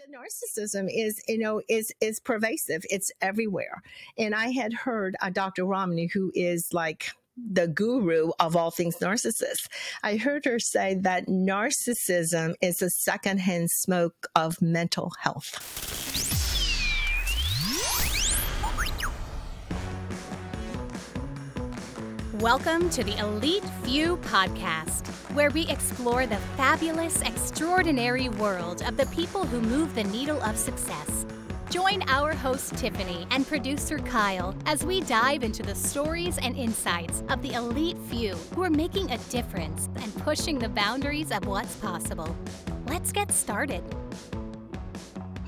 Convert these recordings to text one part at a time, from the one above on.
the narcissism is you know is is pervasive. It's everywhere. And i had heard uh, dr Ramani who is like the guru of all things narcissist i heard her say that narcissism is a secondhand smoke of mental health Welcome to the Elite Few podcast, where we explore the fabulous, extraordinary world of the people who move the needle of success. Join our host Tiffany and producer Kyle as we dive into the stories and insights of the elite few who are making a difference and pushing the boundaries of what's possible. Let's get started.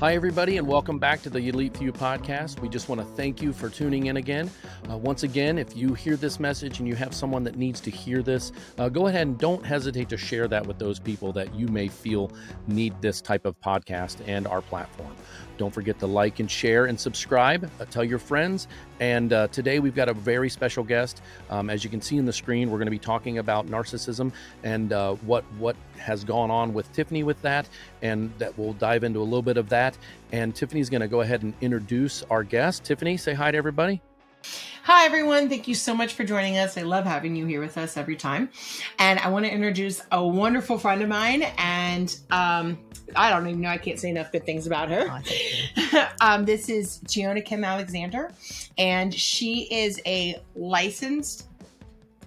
Hi, everybody, and welcome back to the Elite Few podcast. We just want to thank you for tuning in again. Uh, once again, if you hear this message and you have someone that needs to hear this, uh, go ahead and don't hesitate to share that with those people that you may feel need this type of podcast and our platform. Don't forget to like and share and subscribe. Uh, tell your friends. And uh, today we've got a very special guest. Um, as you can see in the screen, we're going to be talking about narcissism and uh, what what has gone on with Tiffany with that, and that we'll dive into a little bit of that. And Tiffany's going to go ahead and introduce our guest. Tiffany, say hi to everybody. Hi, everyone. Thank you so much for joining us. I love having you here with us every time. And I want to introduce a wonderful friend of mine. And um, I don't even know, I can't say enough good things about her. Oh, um, this is Teona Kim Alexander, and she is a licensed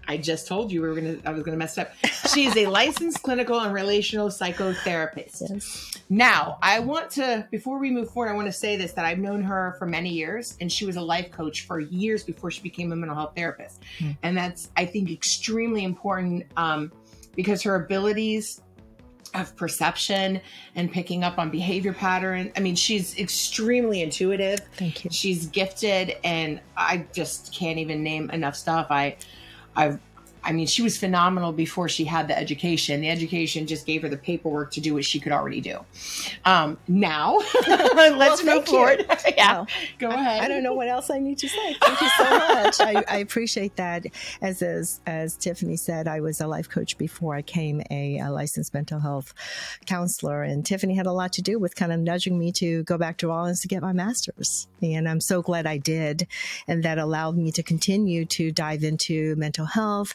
I just told you we were gonna I was gonna mess up. She is a licensed clinical and relational psychotherapist. Yes. Now, I want to before we move forward, I want to say this that I've known her for many years and she was a life coach for years before she became a mental health therapist. Mm. And that's I think extremely important um, because her abilities of perception and picking up on behavior pattern. I mean, she's extremely intuitive. Thank you. She's gifted and I just can't even name enough stuff. I I've I mean, she was phenomenal before she had the education. The education just gave her the paperwork to do what she could already do. Um, now, let's well, move forward. yeah, well, go ahead. I, I, don't know what else I need to say. Thank you so much. I, I, appreciate that. As, as as Tiffany said, I was a life coach before I came a, a, licensed mental health counselor, and Tiffany had a lot to do with kind of nudging me to go back to Rollins to get my master's. And I'm so glad I did, and that allowed me to continue to dive into mental health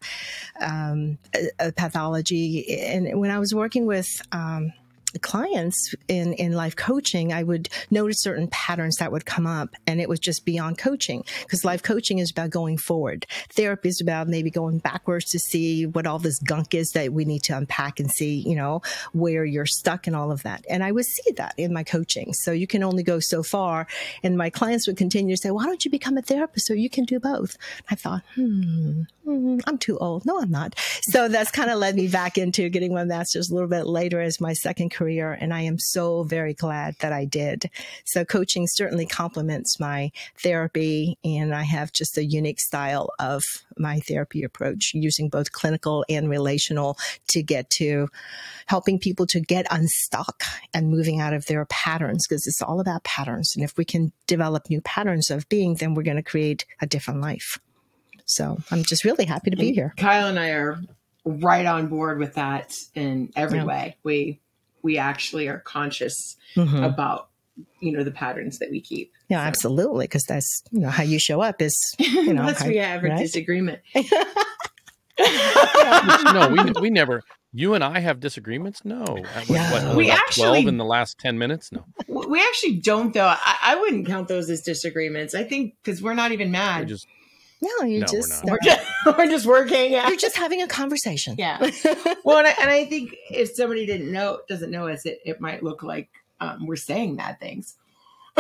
um, a, a pathology. And when I was working with um, clients in, in life coaching, I would notice certain patterns that would come up and it was just beyond coaching because life coaching is about going forward. Therapy is about maybe going backwards to see what all this gunk is that we need to unpack and see, you know, where you're stuck and all of that. And I would see that in my coaching. So you can only go so far. And my clients would continue to say, why don't you become a therapist so you can do both? I thought, hmm, hmm I'm too old. No, I'm not. So that's kind of led me back into getting my master's a little bit later as my second career. And I am so very glad that I did. So coaching certainly complements my therapy. And I have just a unique style of my therapy approach using both clinical and relational to get to helping people to get unstuck and moving out of their patterns because it's all about patterns. And if we can develop new patterns of being, then we're going to create a different life. So I'm just really happy to be here. Kyle and I are right on board with that in every yeah. way. We we actually are conscious mm-hmm. about you know the patterns that we keep. Yeah, so. absolutely, because that's you know how you show up is you know unless how, we have right? a disagreement. no, we we never. You and I have disagreements. No, yeah. What, we actually twelve in the last ten minutes. No, we actually don't though. I, I wouldn't count those as disagreements. I think because we're not even mad. We're just no, you no, just we're, we're, just we're just working. You're just having a conversation. Yeah. well, and I, and I, think if somebody didn't know doesn't know us, it, it might look like um, we're saying bad things.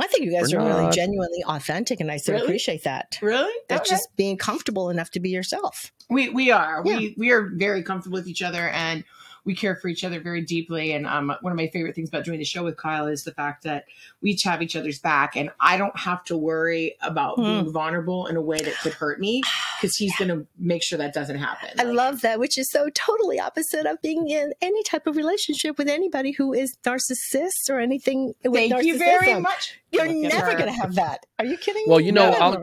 I think you guys we're are not. really genuinely authentic, and I so really? appreciate that. Really, that's okay. just being comfortable enough to be yourself. We we are yeah. we we are very comfortable with each other, and we care for each other very deeply. And um, one of my favorite things about doing the show with Kyle is the fact that we each have each other's back, and I don't have to worry about mm. being vulnerable in a way that could hurt me because he's yeah. going to make sure that doesn't happen. I like, love that, which is so totally opposite of being in any type of relationship with anybody who is narcissist or anything. Thank you very much. You're never going to have that. Are you kidding? Well, you know,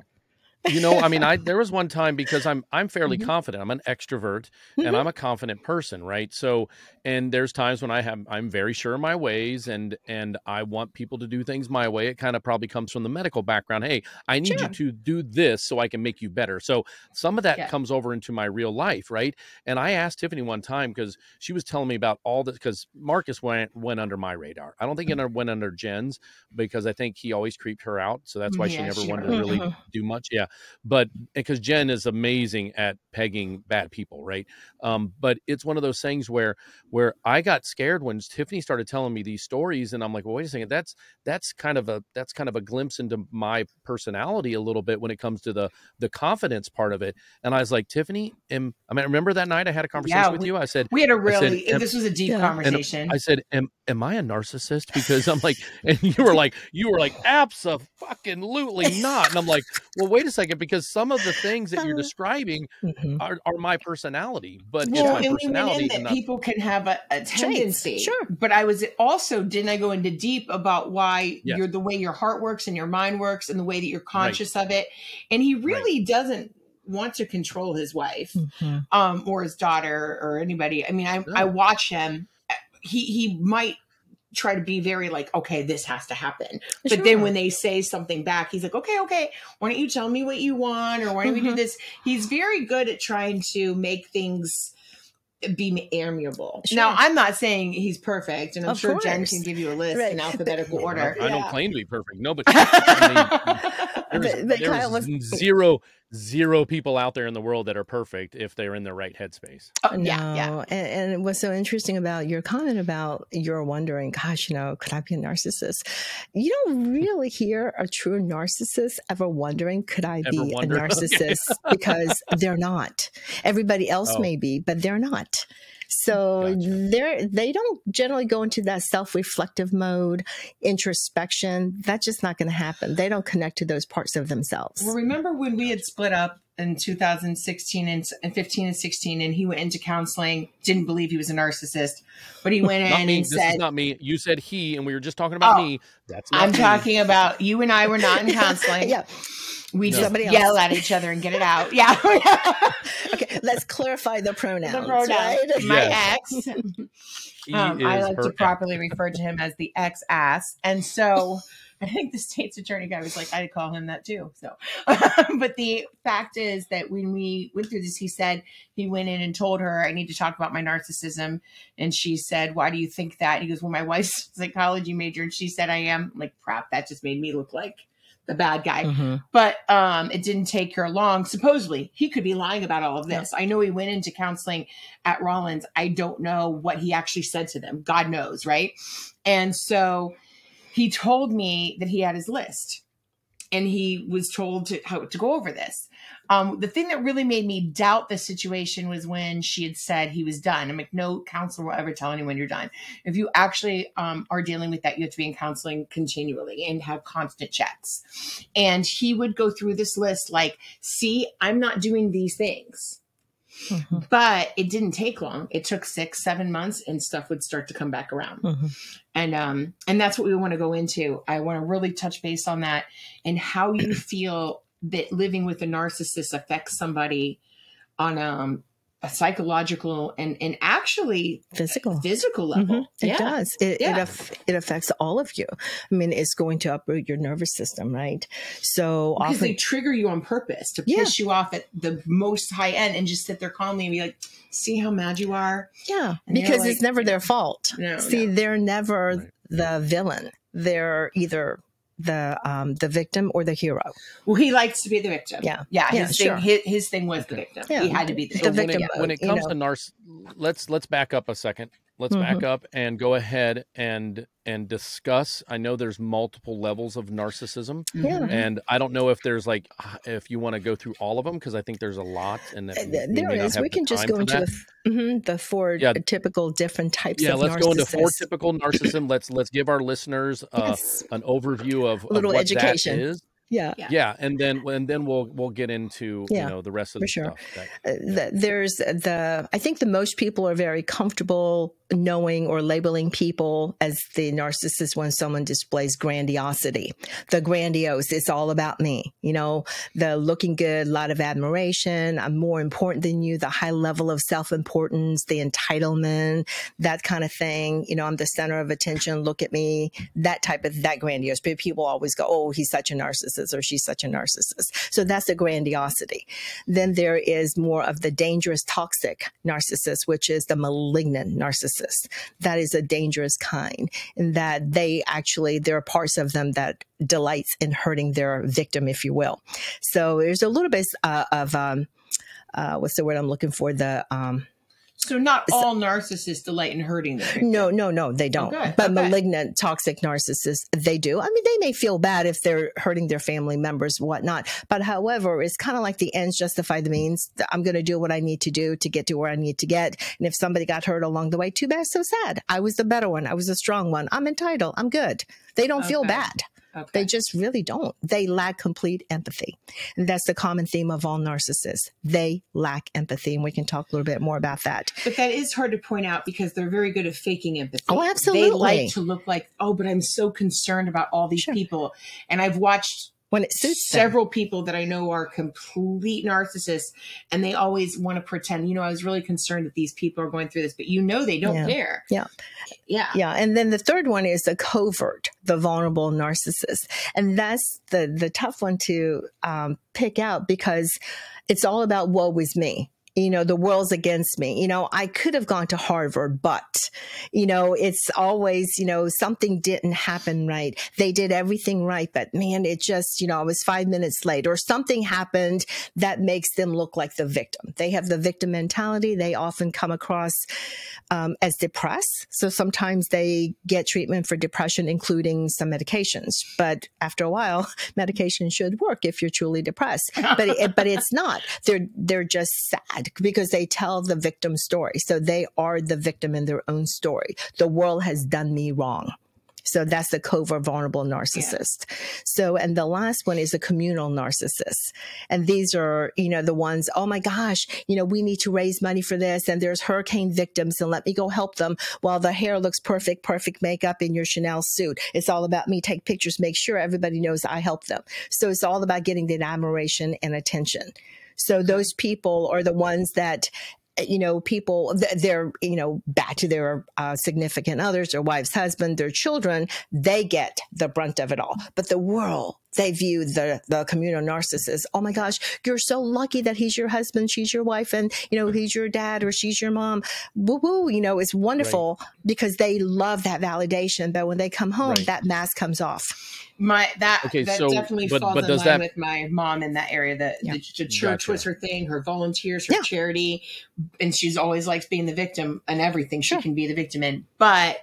you know, I mean, I there was one time because I'm I'm fairly Mhm. confident. I'm an extrovert Mhm. and I'm a confident person, right? So, and there's times when I have I'm very sure of my ways and and I want people to do things my way. It kind of probably comes from the medical background. Hey, I need Sure. you to do this so I can make you better. So, some of that Yeah. comes over into my real life, right? And I asked Tiffany one time because she was telling me about all this because Marcus went went under my radar. I don't think it went under Jen's because I think he always creeped her out. So that's why she never sure. wanted to really Mhm. do much. Yeah. But because Jen is amazing at pegging bad people, right? Um, but it's one of those things where where I got scared when Tiffany started telling me these stories, and I'm like, well, wait a second, that's that's kind of a that's kind of a glimpse into my personality a little bit when it comes to the the confidence part of it. And I was like, Tiffany, am, I mean, remember that night I had a conversation Yeah, with we- you? I said, We had a said, really am- this was a deep Yeah. And conversation. I said, "Am am I a narcissist?" Because I'm like, and you were like, you were like, absolutely not. And I'm like, well, wait a second, because some of the things that you're Uh, describing Mhm. are, are my personality, but well, it's my personality. that people can have a, a tendency. sure. But I was also didn't I go into deep about why Yes. you're the way your heart works and your mind works and the way that you're conscious of it. And he really doesn't want to control his wife Mhm. um or his daughter or anybody. I mean, I I watch him. He he might try to be very like, okay, this has to happen. But then when they say something back, he's like, okay, okay, why don't you tell me what you want or why don't we do Mhm. this? He's very good at trying to make things be amiable. Sure. Now, I'm not saying he's perfect, and I'm Of sure Jen can give you a list Right. in alphabetical I order. don't, I don't claim to be perfect. Nobody. I mean, there's, But- but there's Kyle was- zero zero people out there in the world that are perfect if they're in the right headspace. Oh, No, yeah, yeah. And, and what's so interesting about your comment about you're wondering, gosh, you know, could I be a narcissist? You don't really hear a true narcissist ever wondering, could I Ever be a wonder? Okay. narcissist? because they're not. Everybody else Oh. may be, but they're not. So Gotcha. they're they don't generally go into that self-reflective mode, introspection. That's just not going to happen. They don't connect to those parts of themselves. Well, remember when we had split up in 2016 and, and 15 and 16, and he went into counseling, didn't believe he was a narcissist, but he went Not in me. and This said, is not me. You said he, and we were just talking about Oh, me. That's not I'm me. talking about you and I were not in counseling. yeah. We No. just Somebody else. yell at each other and get it out. Yeah. Okay, let's clarify the pronouns. the pronoun. right? My Yes. ex. Um, I like to ex. properly refer to him as the ex ass. And so I think the state's attorney guy was like, I'd call him that too. So, but the fact is that when we went through this, he said he went in and told her, I need to talk about my narcissism. And she said, Why do you think that? He goes, Well, my wife's a psychology major. And she said, I am I'm like, crap. That just made me look like the bad guy. Mhm. but um it didn't take her long. Supposedly he could be lying about all of this. I know he went into counseling at rollins. I don't know what he actually said to them. God knows right? And so he told me that he had his list and he was told to how to go over this um, the thing that really made me doubt the situation was when she had said he was done. I'm like, no counselor will ever tell anyone you're done. If you actually um, are dealing with that, you have to be in counseling continually and have constant checks. And he would go through this list like, see, I'm not doing these things. Mhm. But it didn't take long. It took six, seven months, and stuff would start to come back around Mhm. and um and that's what we want to go into i want to really touch base on that and how you feel that living with a narcissist affects somebody on um a psychological and and actually Physical. physical level Mhm. It yeah does. It, it, Yeah. aff- it affects all of you. I mean, it's going to uproot your nervous system, right? So because they trigger you on purpose to Yeah. piss you off at the most high end and just sit there calmly and be like see how mad you are yeah, And because like, it's never their fault. No, See, no. they're never Right. the villain. They're either the um, the victim or the hero. well he likes to be the victim Yeah. yeah Yeah, his sure. thing his, his thing was the victim Yeah. he had to be the, The when victim it, mode, when it you comes know. to narc let's let's back up a second let's back up and go ahead and and discuss i know there's multiple levels of narcissism Yeah. Mhm. and i don't know if there's like if you want to go through all of them because i think there's a lot and that Uh, we th- There not is. have We can just go into the, f- mhm, the four Yeah. typical different types yeah of let's go into four typical narcissism let's let's give our listeners uh, Yes. an overview of, A of little what education. that is Yeah. Yeah. yeah and then and then we'll we'll get into Yeah, you know the rest of the sure. stuff that, Uh, the, there's the i think the most people are very comfortable knowing or labeling people as the narcissist when someone displays grandiosity. The grandiose, it's all about me. You know, the looking good, a lot of admiration. I'm more important than you, the high level of self importance, the entitlement, that kind of thing. You know, I'm the center of attention. Look at me. That type of, that grandiose. But people always go, oh, he's such a narcissist or she's such a narcissist. So that's the grandiosity. Then there is more of the dangerous, toxic narcissist, which is the malignant narcissist. That is a dangerous kind and that they actually, there are parts of them that delights in hurting their victim, if you will. So there's a little bit uh, of, um, uh, what's the word I'm looking for? The, um, so not all narcissists delight in hurting them. No, no, no, they don't. Okay, but okay. malignant, toxic narcissists, they do. I mean, they may feel bad if they're hurting their family members, whatnot. But however, it's kind of like the ends justify the means. I'm going to do what I need to do to get to where I need to get. And if somebody got hurt along the way, too bad, so sad. I was the better one. I was the strong one. I'm entitled. I'm good. They don't feel bad. Okay. They just really don't. They lack complete empathy. And that's the common theme of all narcissists. They lack empathy. And we can talk a little bit more about that. But that is hard to point out because they're very good at faking empathy. Oh, absolutely. They like to look like, oh, but I'm so concerned about all these Sure. people. And I've watched When it suits them. several people that I know are complete narcissists and they always want to pretend, you know, I was really concerned that these people are going through this, but you know they don't Yeah. care. Yeah. Yeah. Yeah, and then the third one is the covert, the vulnerable narcissist, and that's the the tough one to um, pick out because it's all about woe is me. You know, the world's against me. You know, I could have gone to Harvard, but, you know, it's always, you know, something didn't happen right. They did everything right, but man, it just, you know, I was five minutes late or something happened that makes them look like the victim. They have the victim mentality. They often come across um, as depressed. So sometimes they get treatment for depression, including some medications. But after a while, medication should work if you're truly depressed. But it, but it's not. They're they're just sad because they tell the victim story. So they are the victim in their own story. The world has done me wrong. So that's the covert vulnerable narcissist. So, and the last one is the communal narcissist. And these are, you know, the ones, oh my gosh, you know, we need to raise money for this. And there's hurricane victims and let me go help them while the hair looks perfect, perfect makeup in your Chanel suit. It's all about me. Take pictures, make sure everybody knows I help them. So it's all about getting the admiration and attention. So those people are the ones that you know, people, they're, you know, back to their uh, significant others, their wives, husband, their children, they get the brunt of it all. But the world, they view the, the communal narcissist. Oh my gosh, you're so lucky that he's your husband, she's your wife, and, you know, he's your dad or she's your mom. Woo woo, you know, it's wonderful because they love that validation. But when they come home, Right. that mask comes off. My that Okay, that so- definitely but- falls but in does line that- with my mom in that area. That Yeah. the, the church Gotcha. was her thing, her volunteers, her Yeah. charity, and she's always likes being the victim and everything she Sure. can be the victim in. But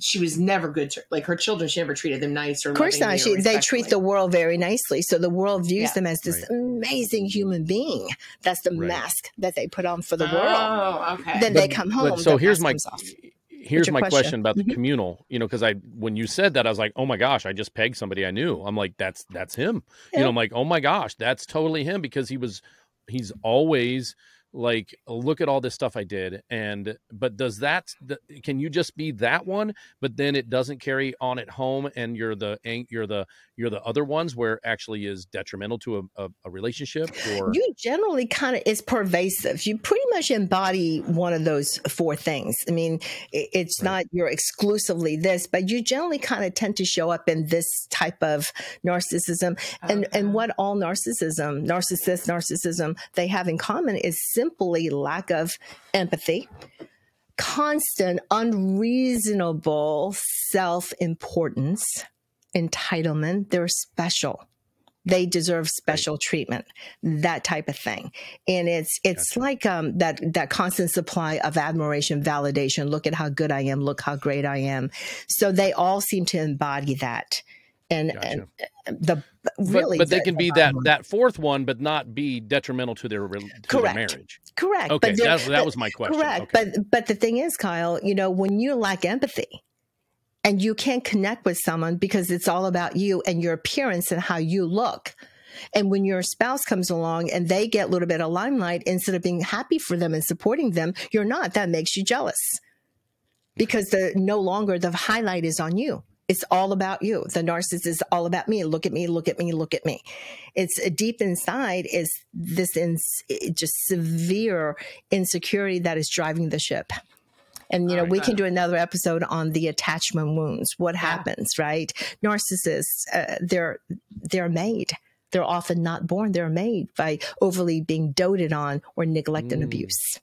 she was never good to like her children. She never treated them nice or Of course not. She, they treat the world very nicely. So the world views Yeah. them as this Right. amazing human being. That's the Right. mask that they put on for the world. Oh, okay. Then they come home. But so the here's mask my comes off. here's my question? question about the Mhm. communal. You know, because I when you said that, I was like, oh my gosh, I just pegged somebody I knew. I'm like, that's that's him. You know, I'm like, oh my gosh, that's totally him because he was he's always like look at all this stuff i did and but does that th- can you just be that one but then it doesn't carry on at home and you're the you're the you're the other ones where it actually is detrimental to a, a, a relationship or You generally kind of is pervasive. You pretty much embody one of those four things. I mean, i- it's Right. not you're exclusively this, but you generally kind of tend to show up in this type of narcissism. And Okay. and what all narcissism, narcissist narcissism, they have in common is simply lack of empathy, constant unreasonable self-importance, entitlement. They're special. They deserve special treatment, that type of thing. And it's it's like um, that that constant supply of admiration, validation. Look at how good I am. Look how great I am. So they all seem to embody that. And, Gotcha. and the really, but they can be that line. that fourth one but not be detrimental to their, to their Correct. marriage correct. okay that, that was my question Correct. Okay. But but the thing is, Kyle, you know, when you lack empathy and you can't connect with someone because it's all about you and your appearance and how you look. And when your spouse comes along and they get a little bit of limelight, instead of being happy for them and supporting them, you're not. That makes you jealous. because the no longer the highlight is on you. It's all about you. The narcissist is all about me. Look at me, look at me, look at me. It's uh, deep inside is this ins just severe insecurity that is driving the ship. And you know, right, we can do another episode on the attachment wounds. What happens, right? Narcissists, uh, they're they're made. They're often not born. They're made by overly being doted on or neglect and Mm. abuse.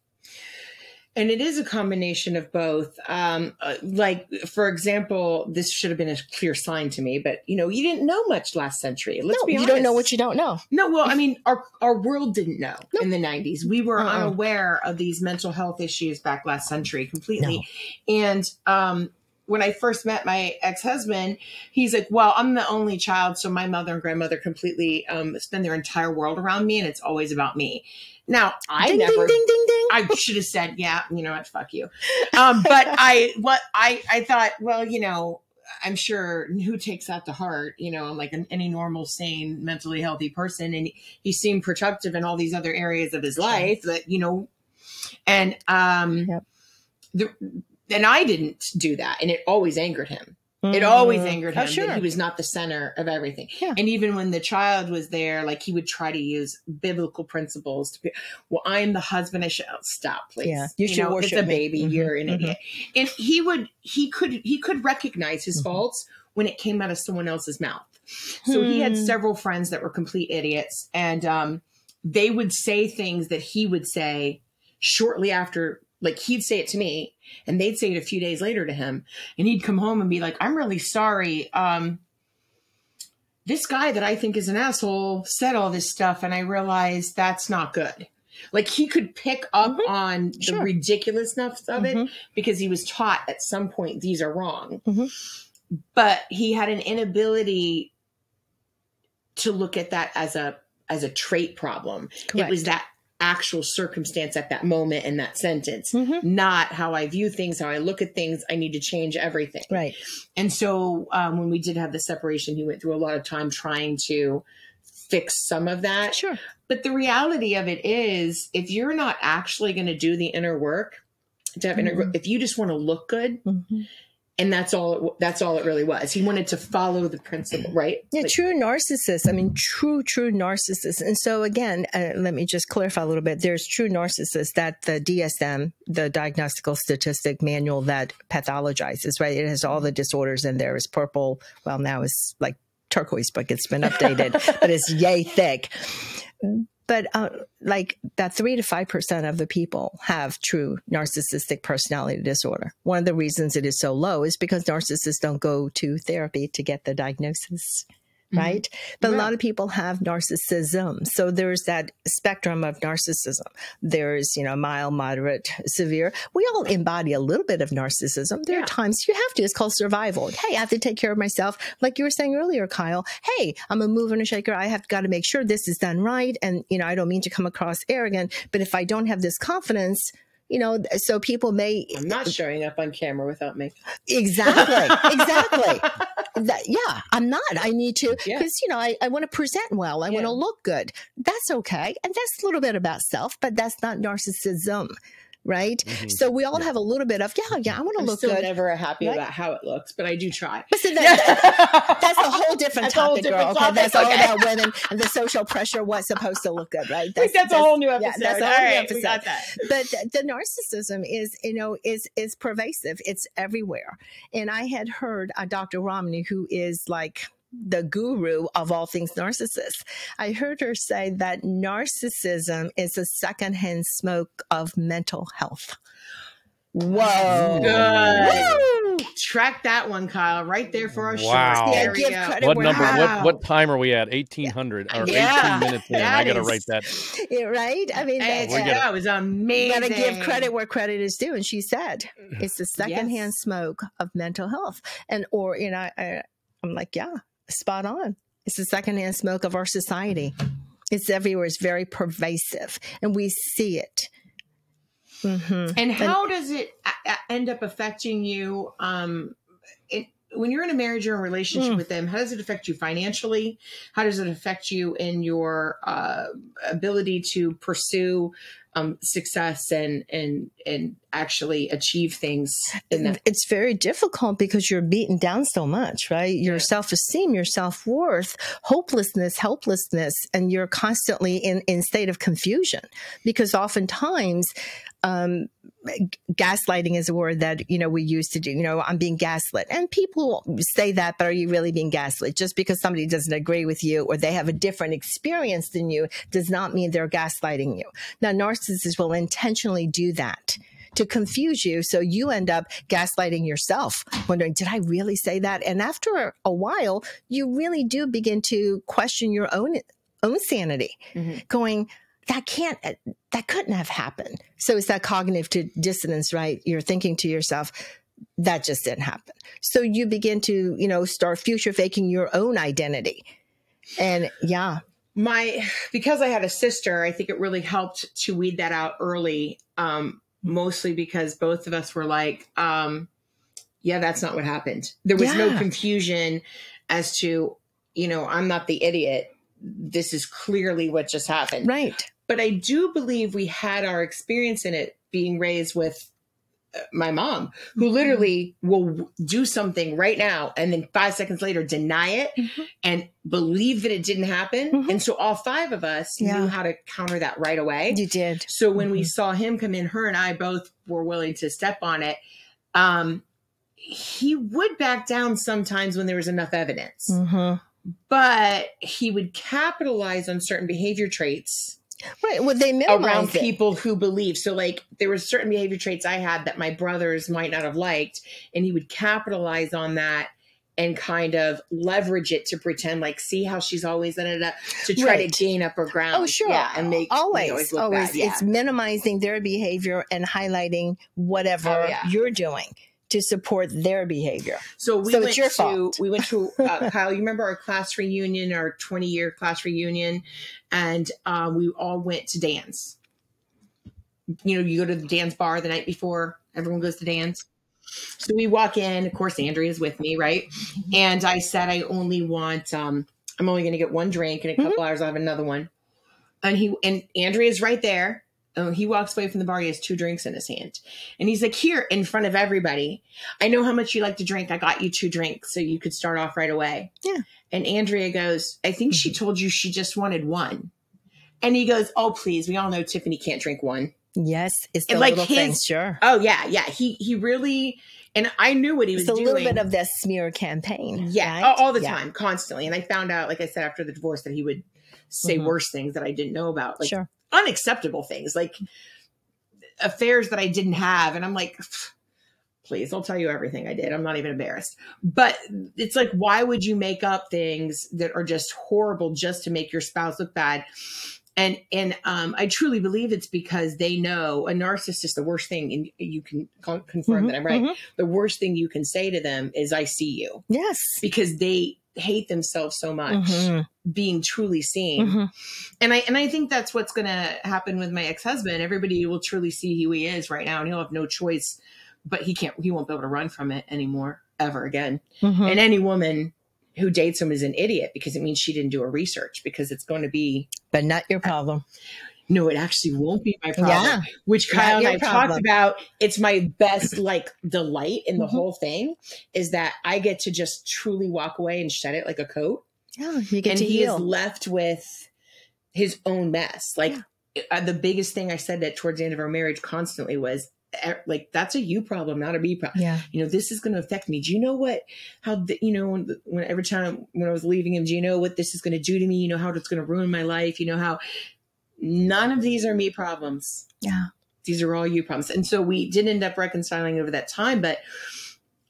And it is a combination of both. Um, uh, like, for example, this should have been a clear sign to me, but you know, you didn't know much last century. Let's no, be you don't know what you don't know. No, well, I mean, our our world didn't know in the '90s. We were Uh-uh. unaware of these mental health issues back last century completely. And um, when I first met my ex husband, he's like, "Well, I'm the only child, so my mother and grandmother completely um, spend their entire world around me, and it's always about me." Now, I ding, never. ding, ding, ding, ding. I should have said, yeah, you know what, fuck you. Um, but I, what I, I thought, well, you know, I'm sure who takes that to heart, you know, like an, any normal, sane, mentally healthy person. And he seemed productive in all these other areas of his life that, you know, and, um, Yep. the, and I didn't do that. And it always angered him. It always Mm. angered Oh, him sure. that he was not the center of everything. Yeah. And even when the child was there, like he would try to use biblical principles to be, well, I'm the husband. I should oh, stop, please. Yeah, you should know, worship It's a baby. Mhm, You're an mhm. idiot. And he would, he could, he could recognize his Mhm. faults when it came out of someone else's mouth. So he had Hmm. several friends that were complete idiots, and um, they would say things that he would say shortly after. Like he'd say it to me, and they'd say it a few days later to him, and he'd come home and be like, "I'm really sorry. Um, this guy that I think is an asshole said all this stuff, and I realized that's not good." Like he could pick up Mhm. on the Sure. ridiculousness of it Mhm. because he was taught at some point these are wrong. Mhm. But he had an inability to look at that as a as a trait problem. Correct. It was that actual circumstance at that moment in that sentence, Mhm. not how I view things, how I look at things. I need to change everything. Right. And so um, when we did have the separation, he went through a lot of time trying to fix some of that. Sure. But the reality of it is, if you're not actually going to do the inner work, to have inner, Mhm. if you just want to look good, Mhm. And that's all. It, that's all it really was. He wanted to follow the principle, right? Yeah, Like, true narcissists. I mean, true, true narcissists. And so, again, uh, let me just clarify a little bit. There's true narcissists that the DSM, the Diagnostical Statistic Manual, that pathologizes, right? It has all the disorders in there. It's purple. Well, now it's like turquoise, but it's been updated, but it's yay thick. But uh, like that three to five percent of the people have true narcissistic personality disorder. One of the reasons it is so low is because narcissists don't go to therapy to get the diagnosis Mhm. right? But a lot of people have narcissism. So there's that spectrum of narcissism. There's, you know, mild, moderate, severe. We all embody a little bit of narcissism. There Yeah. are times you have to. It's called survival. Hey, I have to take care of myself. Like you were saying earlier, Kyle. Hey, I'm a mover and a shaker. I have got to make sure this is done right. And, you know, I don't mean to come across arrogant, but if I don't have this confidence, you know, so people may I'm not showing up on camera without me. exactly, exactly. That, yeah, I'm not. I need to because Yeah. you know I, I want to present well. I want to look good. That's okay, and that's a little bit about self, but that's not narcissism, right? Mhm. So we all have a little bit of yeah, yeah. I want to look good. I'm look still good. never happy Right. about how it looks, but I do try. But see, that- that's a whole different That's a whole topic, girl. different Okay, topic, that's all about women and the social pressure. What's supposed to look good, right? That's, that's, a whole new yeah, episode. that's a All whole new right, episode we got that. but the, the narcissism is you know is is pervasive it's everywhere and i had heard uh, dr Ramani who is like the guru of all things narcissist i heard her say that narcissism is a secondhand smoke of mental health whoa Good. Woo! Track that one, Kyle, right there for our Wow. shorts. Yeah, give go. credit What number? credit- What what time are we at? Eighteen hundred or Yeah, eighteen minutes in? I got to write that. Yeah, right i mean that, We're that was amazing. got to give credit where credit is due. And she said, it's the secondhand Yes. smoke of mental health. And, or, you know, I, I'm like, yeah, spot on. It's the secondhand smoke of our society. It's everywhere. It's very pervasive and we see it. hmm And how does it a- a- end up affecting you? Um, it, when you're in a marriage or a relationship Mm. with them, how does it affect you financially? How does it affect you in your uh, ability to pursue um, success and and and actually achieve things in that. It's very difficult because you're beaten down so much, right? Your Yeah. self esteem, your self worth, hopelessness, helplessness, and you're constantly in in state of confusion because oftentimes. Um, gaslighting is a word that you know we used to do you know i'm being gaslit and people say that but are you really being gaslit just because somebody doesn't agree with you or they have a different experience than you does not mean they're gaslighting you now narcissists will intentionally do that to confuse you. So you end up gaslighting yourself, wondering, did I really say that? And after a while, you really do begin to question your own own sanity, Mhm. going, that can't that couldn't have happened. So it's that cognitive dissonance, right? You're thinking to yourself, that just didn't happen. So you begin to, you know, start future faking your own identity. And yeah, my because I had a sister, I think it really helped to weed that out early. Um, mostly because both of us were like, um, yeah, that's not what happened. There was no confusion as to, you know, I'm not the idiot. This is clearly what just happened. right. But I do believe we had our experience in it being raised with uh, my mom, who Mm-hmm. literally will do something right now and then five seconds later deny it Mhm. and believe that it didn't happen. Mhm. And so all five of us Yeah. knew how to counter that right away. You did. So when we Mhm. saw him come in, her and I both were willing to step on it. Um, he would back down sometimes when there was enough evidence, hmm but he would capitalize on certain behavior traits Right. Well, they around it. people who believe. So, like, there were certain behavior traits I had that my brothers might not have liked, and he would capitalize on that and kind of leverage it to pretend like, see how she's always da, da, to try Right. to gain upper oh, ground. Oh, sure. yeah, and make always, always. bad. Yeah. It's minimizing their behavior and highlighting whatever Oh, yeah. you're doing to support their behavior. So we So went to fault. we went to uh, Kyle. You remember our class reunion, our twenty year class reunion, and um, we all went to dance. You know, you go to the dance bar the night before. Everyone goes to dance. So we walk in. Of course, Andrea's with me, right? And I said, I only want. um I'm only going to get one drink. In a couple hours, I'll have another one. And he and Andrea's right there. Oh, he walks away from the bar. He has two drinks in his hand, and he's like, "Here, in front of everybody." I know how much you like to drink. I got you two drinks so you could start off right away. Yeah. And Andrea goes, I think she told you she just wanted one. And he goes, Oh, please. We all know Tiffany can't drink one. Yes, it's the like, little his- things, sure. Oh, yeah. Yeah. He, he really, and I knew what he was It's a doing. little bit of that smear campaign. yeah. right? all- All the Yeah. time, constantly. And I found out, like I said, after the divorce, that he would say Mhm. worse things that I didn't know about. Like sure. Unacceptable things, like affairs that I didn't have. And I'm like, please, I'll tell you everything I did. I'm not even embarrassed. But it's like, why would you make up things that are just horrible just to make your spouse look bad? And and um, I truly believe it's because they know a narcissist is the worst thing, and you can con- confirm Mhm, that I'm right. mhm. The worst thing you can say to them is "I see you," Yes. because they hate themselves so much Mhm, being truly seen mhm. and I and I think that's what's going to happen with my ex husband. Everybody will truly see who he is right now, and he'll have no choice. But he can't. He won't be able to run from it anymore ever again. Mhm. And any woman who dates him is an idiot because it means she didn't do her research. Because it's going to be But not your problem. No, it actually won't be my problem. Yeah. Which Kyle and I problem. talked about. It's my best like delight in the Mhm. whole thing is that I get to just truly walk away and shed it like a coat Yeah, you get and to he heal. is left with his own mess. Like uh, the biggest thing I said that towards the end of our marriage constantly was like that's a you problem, not a me problem. yeah. You know, this is going to affect me. Do you know what? How the, you know when, when every time when I was leaving him, do you know what this is going to do to me? You know how it's going to ruin my life. You know how none of these are me problems. Yeah. These are all you problems. And so we did end up reconciling over that time, but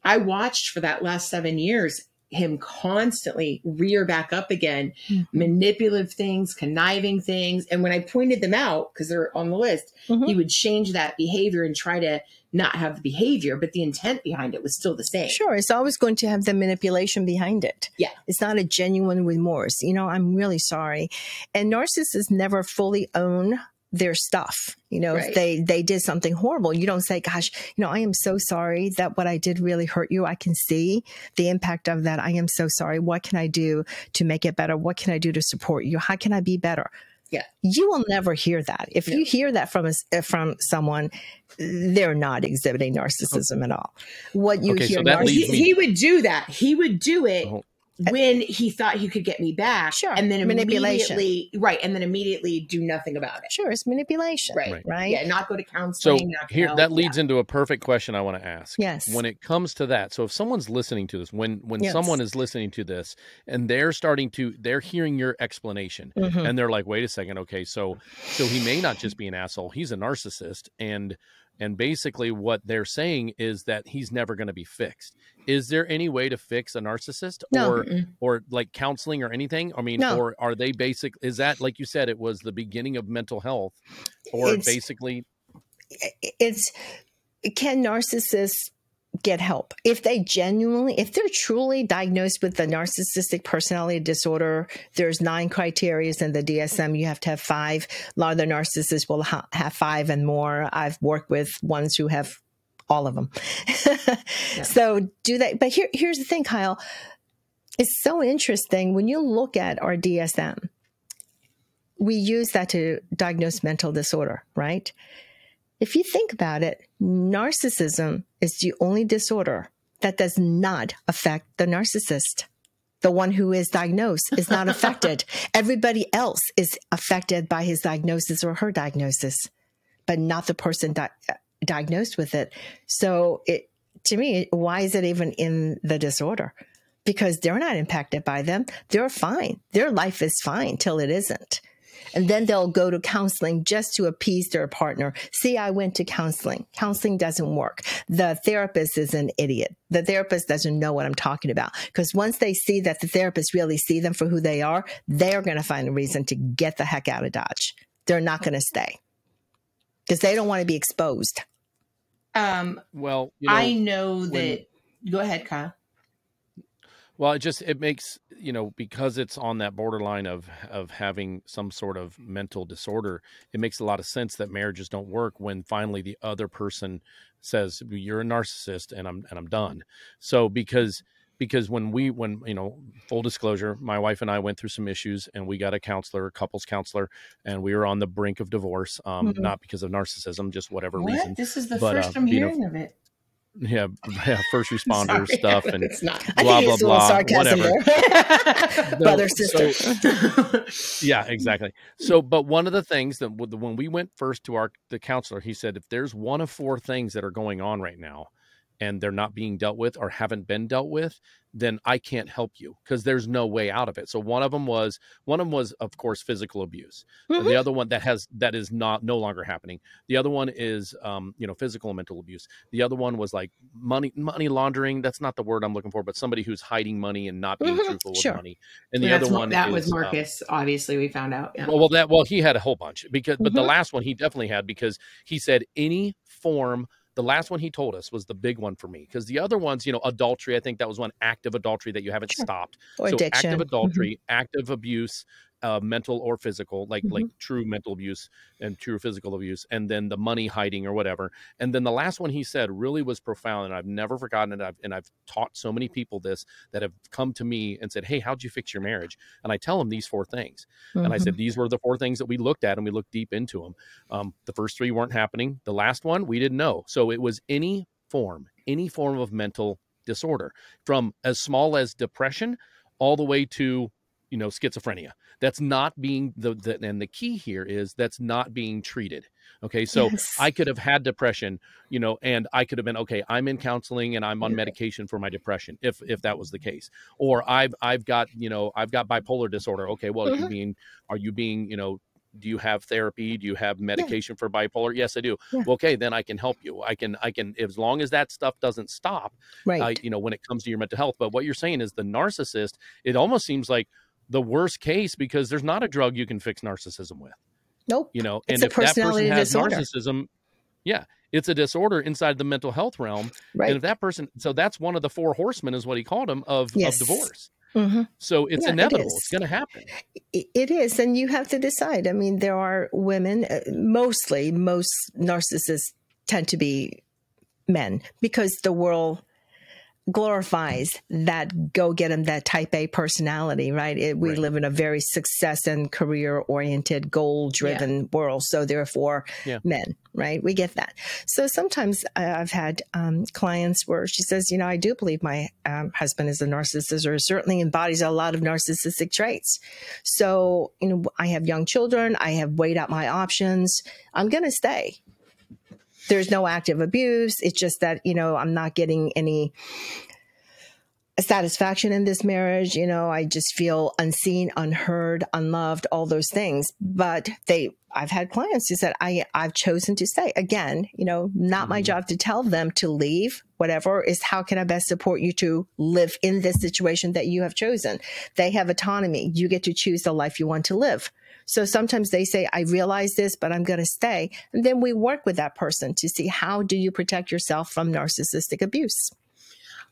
I watched for that last seven years him constantly rear back up again, Mhm. manipulative things, conniving things. And when I pointed them out, because they're on the list, Mhm. he would change that behavior and try to not have the behavior, but the intent behind it was still the same. Sure, it's always going to have the manipulation behind it. Yeah. It's not a genuine remorse. You know, I'm really sorry. And narcissists never fully own their stuff. You know, Right. if they they did something horrible, you don't say, "Gosh, you know, I am so sorry that what I did really hurt you. I can see the impact of that. I am so sorry. What can I do to make it better? What can I do to support you? How can I be better?" Yeah. You will never hear that. If you hear that from us uh, from someone, they're not exhibiting oh. narcissism at all. What you Okay, so hear that narciss- he, me- he would do that. He would do it Oh. When he thought he could get me back. Sure. And then Manipulation. immediately, right. And then immediately do nothing about it. Sure, it's manipulation. Right. Right. Right. Yeah. Not go to So counseling. not here help, that leads yeah. into a perfect question I want to ask. Yes. When it comes to that, so if someone's listening to this, when when Yes. someone is listening to this and they're starting to they're hearing your explanation Mhm. and they're like, wait a second, okay, so so he may not just be an asshole, he's a narcissist and and basically what they're saying is that he's never going to be fixed. Is there any way to fix a narcissist No. or Mm-mm. or like counseling or anything? I mean, No. or are they basic is that like you said it was the beginning of mental health or It's- basically it's can narcissists get help. If they genuinely if they're truly diagnosed with the narcissistic personality disorder there's nine criterias in the dsm you have to have five. A lot of the narcissists will ha- have five and more. I've worked with ones who have all of them. So do that. but here, here's the thing kyle. It's so interesting. When you look at our dsm we use that to diagnose mental disorder right? If you think about it, narcissism is the only disorder that does not affect the narcissist. The one who is diagnosed is not affected. Everybody else is affected by his diagnosis or her diagnosis, but not the person di- diagnosed with it. So it, to me, why is it even in the disorder? Because they're not impacted by them. They're fine. Their life is fine till it isn't and then they'll go to counseling just to appease their partner. See, I went to counseling. Counseling doesn't work. The therapist is an idiot. The therapist doesn't know what I'm talking about because once they see that the therapist really see them for who they are, they're going to find a reason to get the heck out of Dodge. They're not going to stay because they don't want to be exposed. Um, well, you know, I know when- that. Go ahead, Kyle. Well, it just it makes you know because it's on that borderline of of having some sort of mental disorder. It makes a lot of sense that marriages don't work when finally the other person says you're a narcissist and I'm and I'm done. So because because when we when you know full disclosure my wife and i went through some issues and we got a counselor a couples counselor and we were on the brink of divorce um Mhm. not because of narcissism just whatever What? reason This is the But, first uh, I'm you know, hearing of it. Yeah, yeah first responder Sorry. stuff and it's not. Blah, blah, blah, sarcasm whatever. there. Brother, so- sister. yeah exactly so but one of the things that when we went first to our the counselor he said if there's one of four things that are going on right now and they're not being dealt with or haven't been dealt with then i can't help you because there's no way out of it so one of them was one of them was of course physical abuse Mhm. the other one that has that is not no longer happening the other one is um you know physical and mental abuse the other one was like money money laundering that's not the word i'm looking for but somebody who's hiding money and not being Mhm, truthful with money and the That's other one that is, was um, Marcus. obviously, we found out. Yeah. well, well, that well, he had a whole bunch because, but the Mhm. last one he definitely had because he said any form. The last one he told us was the big one for me because the other ones, you know, adultery. I think that was one active adultery that you haven't Sure. stopped. Or so addiction. active Mhm. adultery, active abuse, uh, mental or physical, like like Mm-hmm. true mental abuse and true physical abuse, and then the money hiding or whatever. And then the last one he said really was profound, and I've never forgotten it. I've, and I've taught so many people this that have come to me and said, "Hey, how'd you fix your marriage?" And I tell them these four things. And I said, these were the four things that we looked at and we looked deep into them. Um, the first three weren't happening. The last one, we didn't know. So it was any form, any form of mental disorder from as small as depression all the way to, you know, schizophrenia. That's not being the, the and the key here is that's not being treated. Okay. So Yes. I could have had depression, you know, and I could have been okay. I'm in counseling and I'm on Yeah. medication for my depression, if if that was the case. Or I've I've got you know I've got bipolar disorder. Okay, well, are you Mhm. being are you being you know do you have therapy? Do you have medication for bipolar? Yes, I do. Yeah. Well, okay, then I can help you. I can I can as long as that stuff doesn't stop. right. Uh, you know when it comes to your mental health. But what you're saying is the narcissist. It almost seems like the worst case because there's not a drug you can fix narcissism with nope. you know and if that person has disorder. narcissism yeah it's a disorder inside the mental health realm Right. and if that person so that's one of the four horsemen is what he called them of, Yes. of divorce hmm so it's Yeah, inevitable is. it's going to happen It is, and you have to decide. I mean, there are women, uh, mostly, most narcissists tend to be men because the world glorifies that go get them that type A personality, right? It, we Right. live in a very success and career oriented, goal driven world. So therefore, Yeah. men, right? We get that. So sometimes I've had um, clients where she says, you know, I do believe my um, husband is a narcissist or certainly embodies a lot of narcissistic traits. So, you know, I have young children. I have weighed out my options. I'm going to stay there's no active abuse. It's just that, you know, I'm not getting any satisfaction in this marriage. You know, I just feel unseen, unheard, unloved, all those things. But they, I've had clients who said, I, I've chosen to stay. Again, you know, not my mm-hmm. job to tell them to leave, whatever is how can I best support you to live in this situation that you have chosen? They have autonomy. You get to choose the life you want to live. So sometimes they say, I realize this, but I'm going to stay. And then we work with that person to see how do you protect yourself from narcissistic abuse?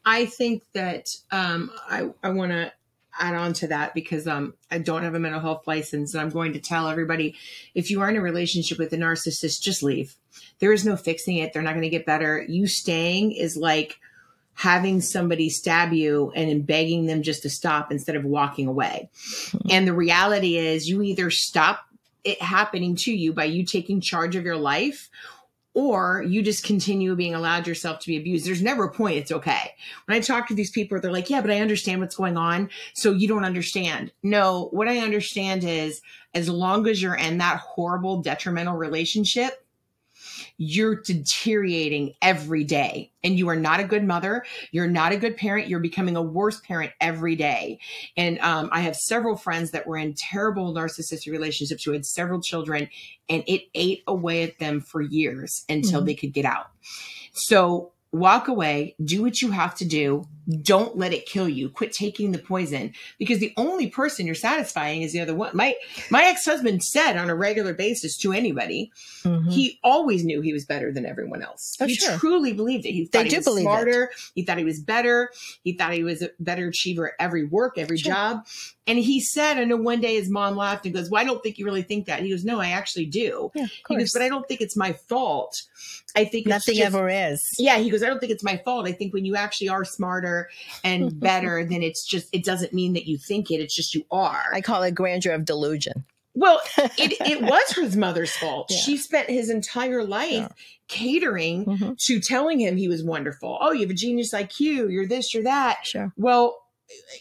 I think that um, I, I want to add on to that because um, I don't have a mental health license. And I'm going to tell everybody if you are in a relationship with a narcissist, just leave. There is no fixing it. They're not going to get better. You staying is like having somebody stab you and begging them just to stop instead of walking away. Hmm. And the reality is, you either stop it happening to you by you taking charge of your life or you just continue being allowed yourself to be abused. There's never a point it's okay. When I talk to these people, they're like, yeah, but I understand what's going on. So you don't understand. No, what I understand is as long as you're in that horrible, detrimental relationship, you're deteriorating every day. And you are not a good mother. You're not a good parent. You're becoming a worse parent every day. And um, i have several friends that were in terrible narcissistic relationships who had several children and it ate away at them for years until Mhm. they could get out. So walk away do what you have to do don't let it kill you quit taking the poison because the only person you're satisfying is the other one my my ex-husband said on a regular basis to anybody Mhm. he always knew he was better than everyone else. Oh, he sure. truly believed it. He They thought he was believe it. smarter. He thought he was better. He thought he was a better achiever at every work, every Sure. job. And he said, I know one day his mom laughed and goes, Well, I don't think you really think that. He goes, No, I actually do. yeah, He goes. But I don't think it's my fault. I think it's Nothing just- ever is. yeah, he goes, I don't think it's my fault. I think when you actually are smarter and better, then it's just, it doesn't mean that you think it. It's just you are. I call it grandeur of delusion. Well, it, it was his mother's fault. Yeah. She spent his entire life Yeah. catering Mhm. to telling him he was wonderful. Oh, you have a genius IQ. You're this, you're that. Sure. Well,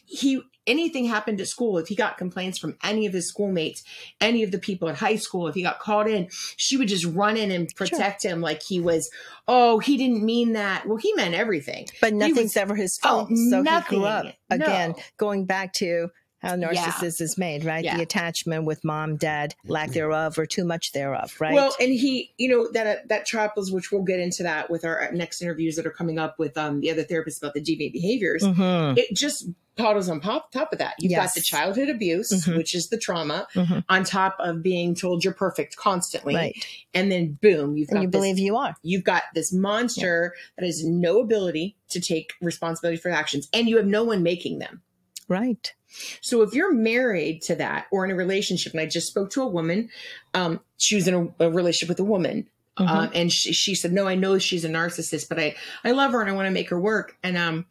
he anything happened at school, if he got complaints from any of his schoolmates, any of the people at high school, if he got called in, she would just run in and protect him like he was, oh, he didn't mean that. Well, he meant everything. But nothing's was- ever his Oh, fault. so he nothing. grew up again, No. going back to how Yeah. narcissist is made, right? Yeah. The attachment with mom, dad, lack thereof, or too much thereof, right? Well, and he, you know, that uh, that travels, which we'll get into that with our next interviews that are coming up with um, the other therapists about the deviant behaviors. Mhm. It just puddles on top, top of that. You've Yes. got the childhood abuse, Mhm. which is the trauma, Mhm. on top of being told you're perfect constantly, right. and then boom, you've got And you this, believe you are. you've got this monster that has no ability to take responsibility for actions, and you have no one making them. Right. So if you're married to that or in a relationship, and I just spoke to a woman, um, she was in a, a relationship with a woman. Um, and she, she said, no, I know she's a narcissist, but I, I love her and I want to make her work. And, um,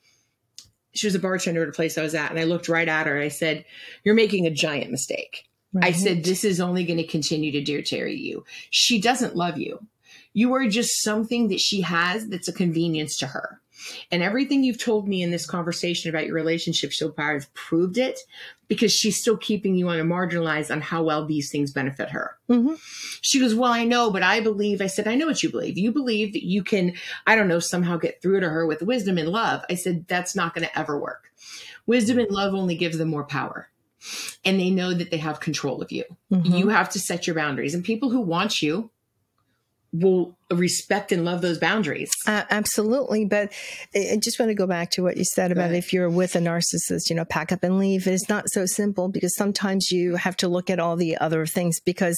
she was a bartender at a place I was at. And I looked right at her and I said, you're making a giant mistake. I said, this is only going to continue to deteriorate you. She doesn't love you. You are just something that she has that's a convenience to her. And everything you've told me in this conversation about your relationship so far has proved it because she's still keeping you on a marginalized on how well these things benefit her. Mhm. She goes, Well, I know, but I believe. I said, I know what you believe. You believe that you can, I don't know, somehow get through to her with wisdom and love. I said, That's not going to ever work. Wisdom and love only gives them more power. And they know that they have control of you. Mhm. You have to set your boundaries. And people who want you will respect and love those boundaries. Uh, absolutely. But I just want to go back to what you said about if you're with a narcissist, you know, pack up and leave. It's not so simple because sometimes you have to look at all the other things because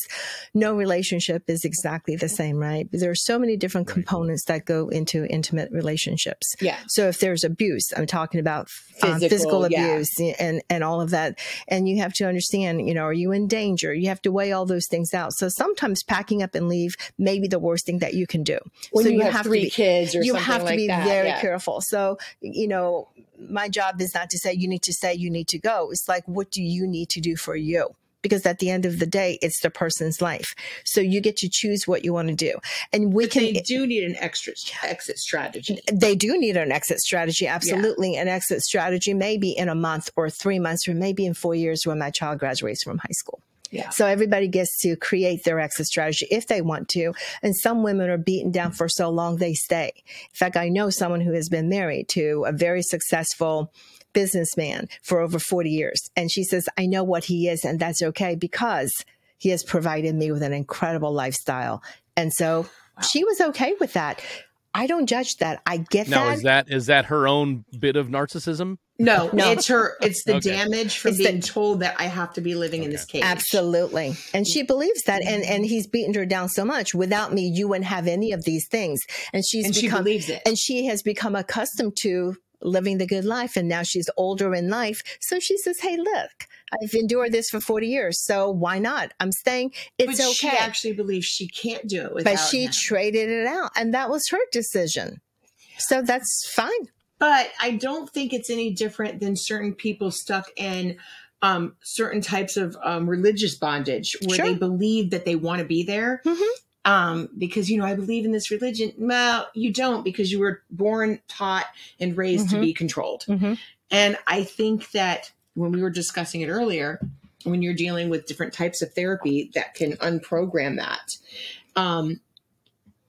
no relationship is exactly the same, right? There are so many different components that go into intimate relationships. Yeah. So if there's abuse, I'm talking about um, Physical, physical yeah. abuse and, and all of that. And you have to understand, you know, are you in danger? You have to weigh all those things out. So sometimes packing up and leave may be the worst thing that you you can do. When so you, have, three to be, kids or you something have to like be that, very yeah. careful. So, you know, my job is not to say you need to say you need to go. It's like, what do you need to do for you? Because at the end of the day, it's the person's life. So you get to choose what you want to do. And we But can they do need an extra exit strategy. they do need an exit strategy absolutely an exit strategy maybe in a month or three months or maybe in four years when my child graduates from high school Yeah. so everybody gets to create their exit strategy if they want to and some women are beaten down for so long they stay in fact i know someone who has been married to a very successful businessman for over 40 years and she says i know what he is and that's okay because he has provided me with an incredible lifestyle and so she was okay with that I don't judge that. I get that. Now that. is that is that her own bit of narcissism? No, No. it's her. It's the Okay. damage from It's the- being told that I have to be living in this cage. Absolutely. And she believes that. And and he's beaten her down so much. Without me, you wouldn't have any of these things. And she's And she become believes it. and she has become accustomed to living the good life. And now she's older in life. So she says, Hey, look, I've endured this for 40 years. So why not? I'm staying. It's but okay. she actually believes she can't do it without but she him. traded it out. And that was her decision. So that's fine. But I don't think it's any different than certain people stuck in um, certain types of um, religious bondage where Sure. they believe that they want to be there. Mhm. Um, because you know, I believe in this religion. Well, you don't because you were born, taught, and raised to Mhm. be controlled. Mhm. And I think that when we were discussing it earlier, when you're dealing with different types of therapy that can unprogram that, um,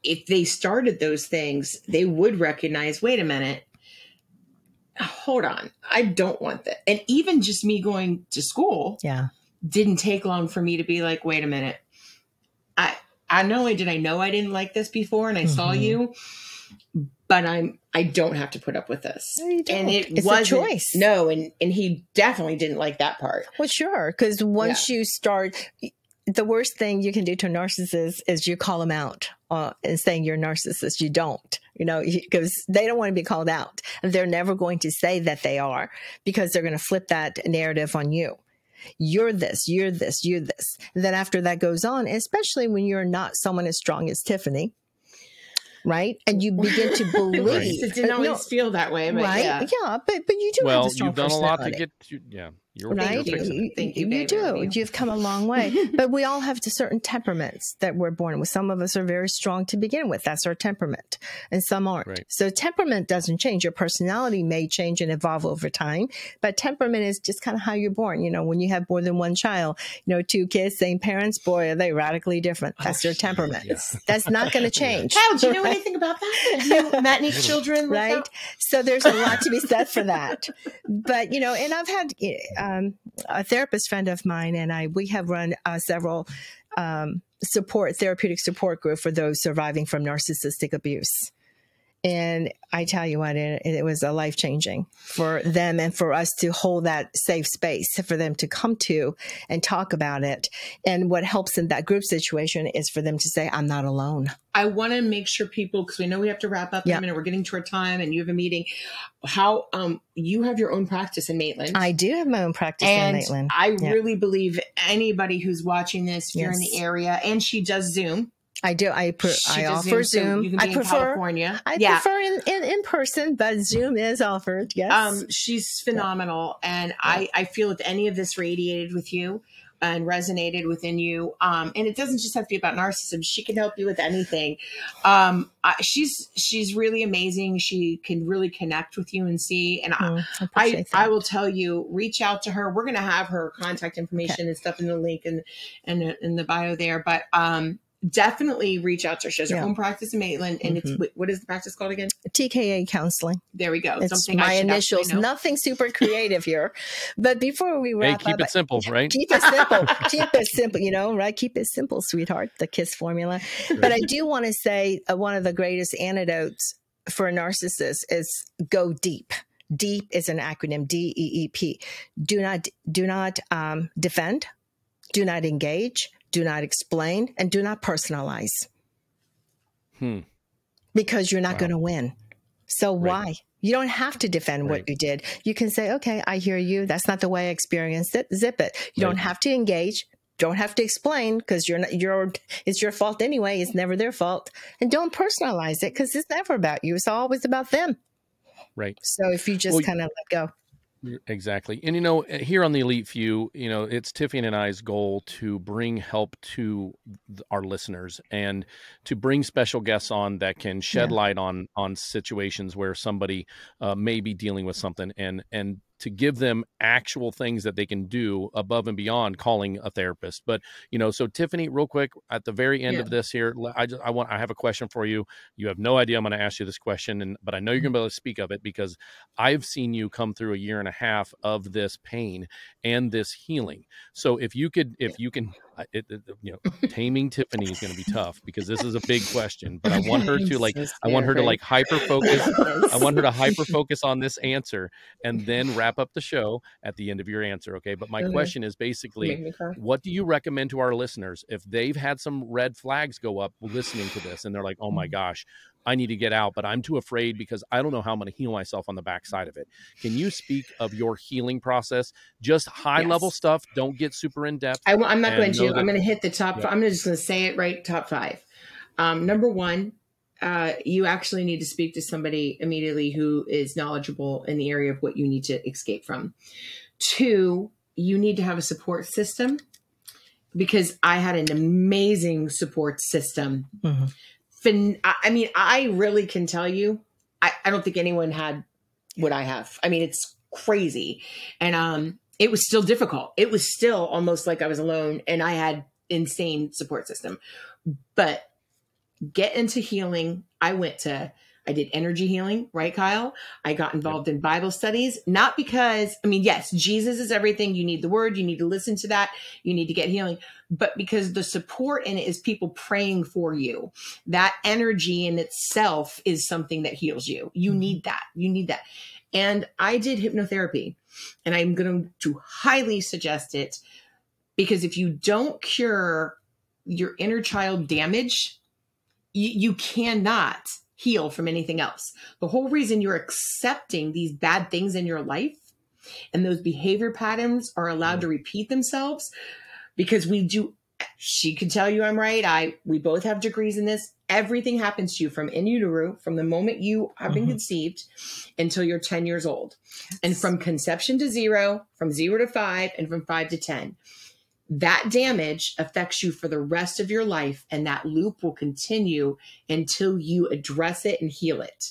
if they started those things, they would recognize wait a minute, hold on, I don't want that. And even just me going to school Yeah. didn't take long for me to be like, wait a minute. I I not only did I know I didn't like this before and I saw Mhm. you, but I'm I don't have to put up with this. No, And it It's a wasn't choice. No, and and he definitely didn't like that part. Well, sure. Because once you start, the worst thing you can do to a narcissist is you call them out uh, and saying you're a narcissist. You don't, you know, because they don't want to be called out. They're never going to say that they are because they're going to flip that narrative on you. You're this, you're this, you're this. And then after that goes on, especially when you're not someone as strong as Tiffany, right? And you begin to believe. least it didn't always no, feel that way, but right? yeah. but but you do have a strong you've done a lot to get to yeah. You're, right? you're you. You, Thank you, you do. you. You've come a long way. but we all have to certain temperaments that we're born with. Some of us are very strong to begin with. That's our temperament. And some aren't. Right. So temperament doesn't change. Your personality may change and evolve over time, but temperament is just kind of how you're born. You know, when you have more than one child, you know, two kids, same parents, boy, are they radically different. That's their temperament. Yeah. That's not going to change. Hal, do you know anything about that? Have you met any children? right? that? So there's a lot to be said for that. But you know, and I've had eh, um, a therapist friend of mine, and I we have run uh, several um, support therapeutic support group for those surviving from narcissistic abuse. And I tell you what, it, it was a life changing for them and for us to hold that safe space for them to come to and talk about it. And what helps in that group situation is for them to say, I'm not alone. I want to make sure people, because we know we have to wrap up in a minute. We're getting to our time, and you have a meeting. How um you have your own practice in Maitland, I do have my own practice in Maitland. I Yeah. really believe anybody who's watching this, if you're in the area, and she does Zoom. I do. I pre- I offer Zoom. be I in prefer. California. I yeah. prefer in, in, in person, but Zoom is offered. Yes. Um, she's phenomenal, and I I feel if any of this radiated with you and resonated within you, um, and it doesn't just have to be about narcissism. She can help you with anything. Um, I, she's she's really amazing. She can really connect with you and see. And I, Mm, I I, I will tell you, reach out to her. We're going to have her contact information and stuff in the link and and in the bio there. But um, definitely reach out to her. She has her Yeah. own practice in Maitland, and Mhm. it's what is the practice called again? TKA counseling. There we go. It's Something my should initials. Nothing super creative here. But before we Hey, wrap keep up, it simple, right? keep it simple. keep it simple. You know, right? Keep it simple, sweetheart. The KISS formula. But I do want to say uh, one of the greatest antidotes for a narcissist is go deep. Deep is an acronym D E E P. Do not do not um, defend. Do not engage. Do not explain, and do not personalize Hmm. because you're not Wow. going to win. So Right. why? You don't have to defend Right. what you did. You can say, "Okay, I hear you. That's not the way I experienced it. Zip it." You don't have to engage. don't have to explain because you're not you're it's your fault anyway it's never their fault and don't personalize it because it's never about you it's always about them right so if you just Well, kind of let go Exactly. And you know, eh, here on the Elite Few, you know, it's Tiffany and I's goal to bring help to our listeners and to bring special guests on that can shed Yeah. light on on situations where somebody uh, may be dealing with something and and to give them actual things that they can do above and beyond calling a therapist. But you know, so Tiffany, real quick, at the very end Yeah. of this here, I just I want I have a question for you. You have no idea I'm going to ask you this question, and but I know you're mm-hmm. going to be able to speak of it because I've seen you come through a year and a half of this pain and this healing. So if you could, if you can, I- it, it, you know, taming Tiffany is going to be tough because this is a big question. But I want her to like, I want her to like hyper focus. I want her to hyper focus on this answer and then wrap up the show at the end of your answer. Okay. But my Okay. question is basically, Make me cry. what do you recommend to our listeners if they've had some red flags go up listening to this and they're like, oh my mm. gosh, I need to get out, but I'm too afraid because I don't know how I'm going to heal myself on the backside of it. Can you speak of your healing process? Just high level stuff. Don't get super in depth. I, am not going to. that- I'm going to hit the top. Yeah. I'm just going to say it right. Top five. Um, number one, uh, you actually need to speak to somebody immediately who is knowledgeable in the area of what you need to escape from. Two, you need to have a support system because I had an amazing support system. Mhm. Fin- I mean, I really can tell you, I, I don't think anyone had what I have. I mean, it's crazy. And um, it was still difficult. It was still almost like I was alone and I had insane support system. But get into healing. I went to I did energy healing, right, Kyle? I got involved in Bible studies, not because, I mean, yes, Jesus is everything. You need the word, you need to listen to that, you need to get healing, but because the support in it is people praying for you. That energy in itself is something that heals you. You Mhm. need that. You need that. And I did hypnotherapy, and I'm going to highly suggest it because if you don't cure your inner child damage, you, you cannot heal from anything else. The whole reason you're accepting these bad things in your life and those behavior patterns are allowed to repeat themselves because we do she could tell you I'm right. I we both have degrees in this. Everything happens to you from in utero, from the moment you have been Mhm. conceived until you're 10 years old. And from conception to zero, from zero to five, and from five to 10 that damage affects you for the rest of your life and that loop will continue until you address it and heal it.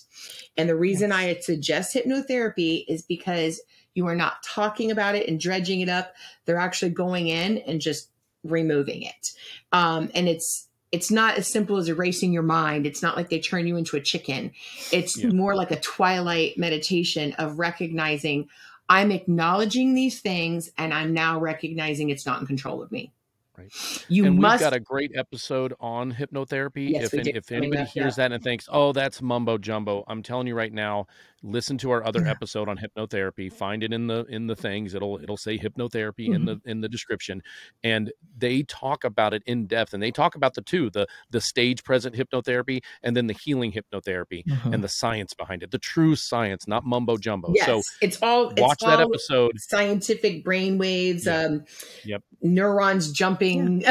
And the reason Yes. i suggest hypnotherapy is because you are not talking about it and dredging it up. They're actually going in and just removing it. Um, and it's it's not as simple as erasing your mind. It's not like they turn you into a chicken. It's Yeah. more like a twilight meditation of recognizing I'm acknowledging these things and I'm now recognizing it's not in control of me. Right. You and must we've got a great episode on hypnotherapy. Yes, if we an- do. if anybody up, hears that and thinks, "Oh, that's mumbo jumbo," I'm telling you right now, listen to our other Yeah. episode on hypnotherapy. Find it in the in the things. It'll it'll say hypnotherapy in the Mm-hmm. in the description, and they talk about it in depth. And they talk about the two the the stage present hypnotherapy and then the healing hypnotherapy Mhm. and the science behind it, the true science, not mumbo jumbo. yes, So it's all it's watch that all episode. scientific brain waves, Yeah. um, Yep. neurons jumping.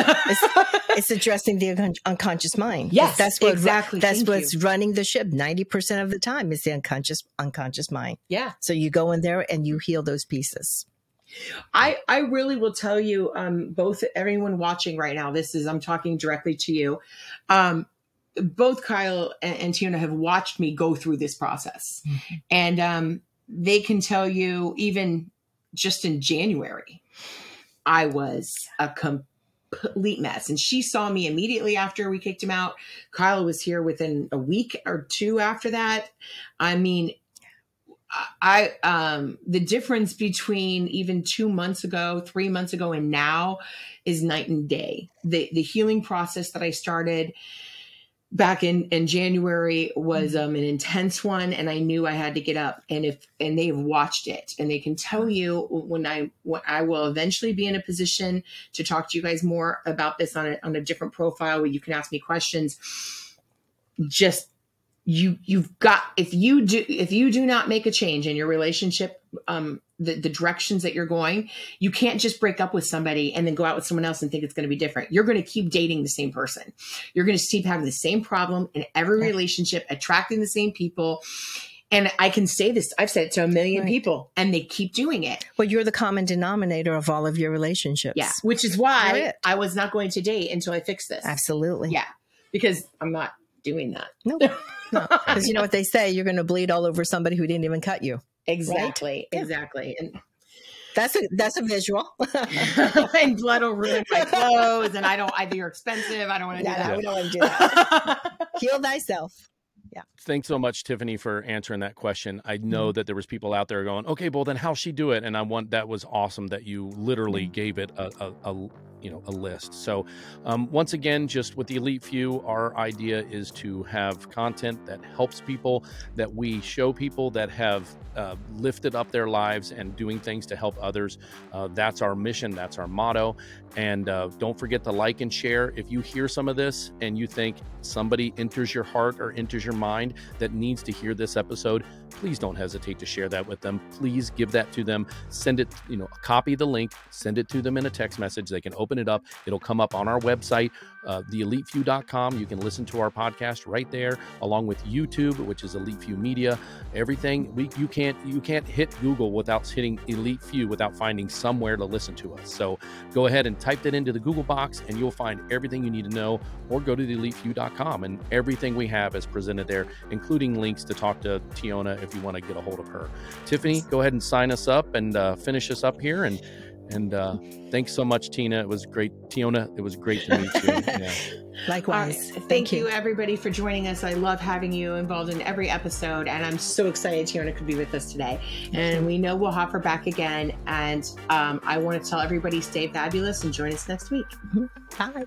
it's addressing the uncon- unconscious mind Yes, that's what exactly. that's Thank what's you. running the ship 90% of the time is the unconscious unconscious mind yeah. so you go in there and you heal those pieces I, I really will tell you, um, both everyone watching right now, this is, I'm talking directly to you. Um, both Kyle and, and Tina have watched me go through this process. And um, they can tell you, even just in January, I was a complete mess. And she saw me immediately after we kicked him out. Kyle was here within a week or two after that. I mean, I um the difference between even 2 months ago, 3 months ago and now is night and day. The the healing process that I started back in in January was um an intense one and I knew I had to get up. And if and they've watched it and they can tell you when I when I will eventually be in a position to talk to you guys more about this on a on a different profile where you can ask me questions. Just you you've got if you do if you do not make a change in your relationship um the, the directions that you're going you can't just break up with somebody and then go out with someone else and think it's going to be different. You're going to keep dating the same person. You're going to keep having the same problem in every relationship attracting the same people. And i can say this i've said it to a million Right. people and they keep doing it. Well, you're the common denominator of all of your relationships. yeah which is why i was not going to date until i fix this. Absolutely. yeah because i'm not doing that No. No. Because you know what they say, you're going to bleed all over somebody who didn't even cut you. exactly Yeah. exactly and That's a that's a visual. and blood will ruin my clothes, and I don't. I you're expensive. I don't want to do No, no, that. we don't want to do that. Heal thyself. Thanks so much, Tiffany, for answering that question. I know that there was people out there going, "Okay, well then how'll she do it?" And I want that was awesome that you literally gave it a, a, a you know a list. So um, once again, just with the elite few, our idea is to have content that helps people, that we show people that have uh, lifted up their lives and doing things to help others. Uh, that's our mission. That's our motto. And uh, don't forget to like and share. If you hear some of this and you think somebody enters your heart or enters your mind that needs to hear this episode, please don't hesitate to share that with them. Please give that to them. Send it, you know, copy the link, send it to them in a text message. They can open it up. It'll come up on our website, uh, theelitefew.com. You can listen to our podcast right there, along with YouTube, which is Elite Few Media. Everything we you can't you can't hit Google without hitting Elite Few without finding somewhere to listen to us. So go ahead and type that into the Google box, and you'll find everything you need to know. Or go to theelitefew.com, and everything we have is presented there, including links to talk to Teona if you want to get a hold of her. Tiffany, go ahead and sign us up and uh, finish us up here. And and uh, thanks so much, Tina. It was great, Teona. It was great to meet you. Yeah. Likewise. All right. Thank, you. everybody, for joining us. I love having you involved in every episode, and I'm so excited Teona could be with us today. And we know we'll have her back again. And um, I want to tell everybody, stay fabulous and join us next week. Bye.